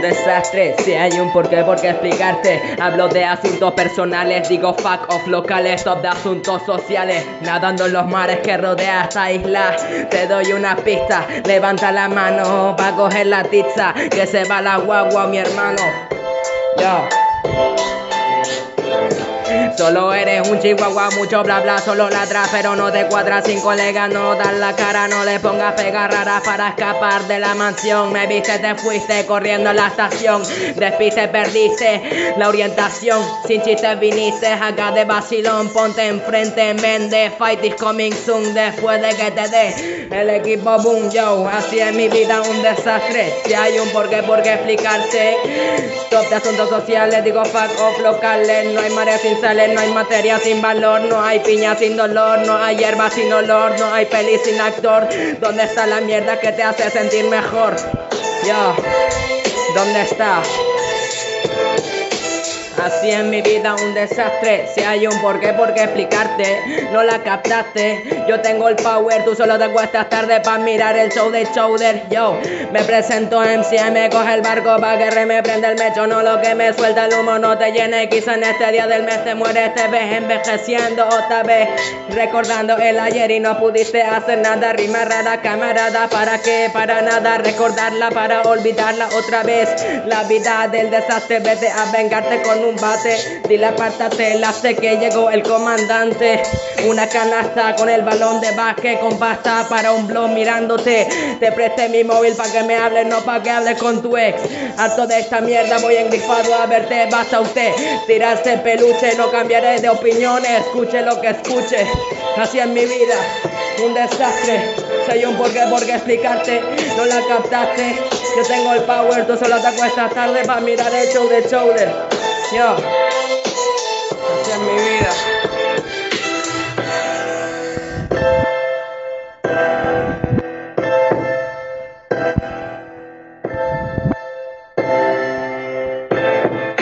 desastre. Si hay un porqué, por qué explicarte. Hablo de asuntos personales, digo fuck off locales, top de asuntos sociales. Nadando en los mares que rodea esta isla. Te doy una pista, levanta la mano pa' coger la tiza. Que se va la guagua, mi hermano. Yo. Solo eres un chihuahua, mucho bla bla, solo ladras, pero no te cuadras sin colegas, no dan la cara, no le pongas pegar rara para escapar de la mansión. Me viste, te fuiste corriendo a la estación, despiste, perdiste la orientación, sin chistes viniste acá de vacilón, ponte enfrente, mende, fight is coming soon, después de que te dé el equipo boom, yo, así es mi vida un desastre, si hay un porqué, por qué explicarte, top de asuntos sociales, digo fuck off locales, no hay mares sin sales, no hay materia sin valor, no hay piña sin dolor, no hay hierba sin olor, no hay peli sin actor. ¿Dónde está la mierda que te hace sentir mejor? Yo, ¿dónde está? Así en mi vida un desastre. Si hay un porqué, por qué explicarte. No la captaste. Yo tengo el power, tú solo te cuestas tarde para mirar el show de Chowder. Yo me presento MCM, coge el barco pa' que me prende el mecho. No lo que me suelta el humo no te llene. Quizá en este día del mes te mueres, te ves envejeciendo otra vez. Recordando el ayer y no pudiste hacer nada. Rima rara, camarada, ¿para qué? Para nada. Recordarla para olvidarla otra vez. La vida del desastre, vete a vengarte con un bate. Dile apártate, la sé que llegó el comandante. Una canasta con el balón de básquet con pasta para un blog mirándote. Te presté mi móvil para que me hables, no para que hables con tu ex. Harto de esta mierda, voy engrifado a verte. Basta usted tirarse peluche, no cambiaré de opiniones. Escuche lo que escuche. Así es mi vida, un desastre. Soy un porqué, por qué explicarte, no la captaste. Yo tengo el power, tú solo te acuestas tarde para mirar el show de shoulder. Yo, es mi vida.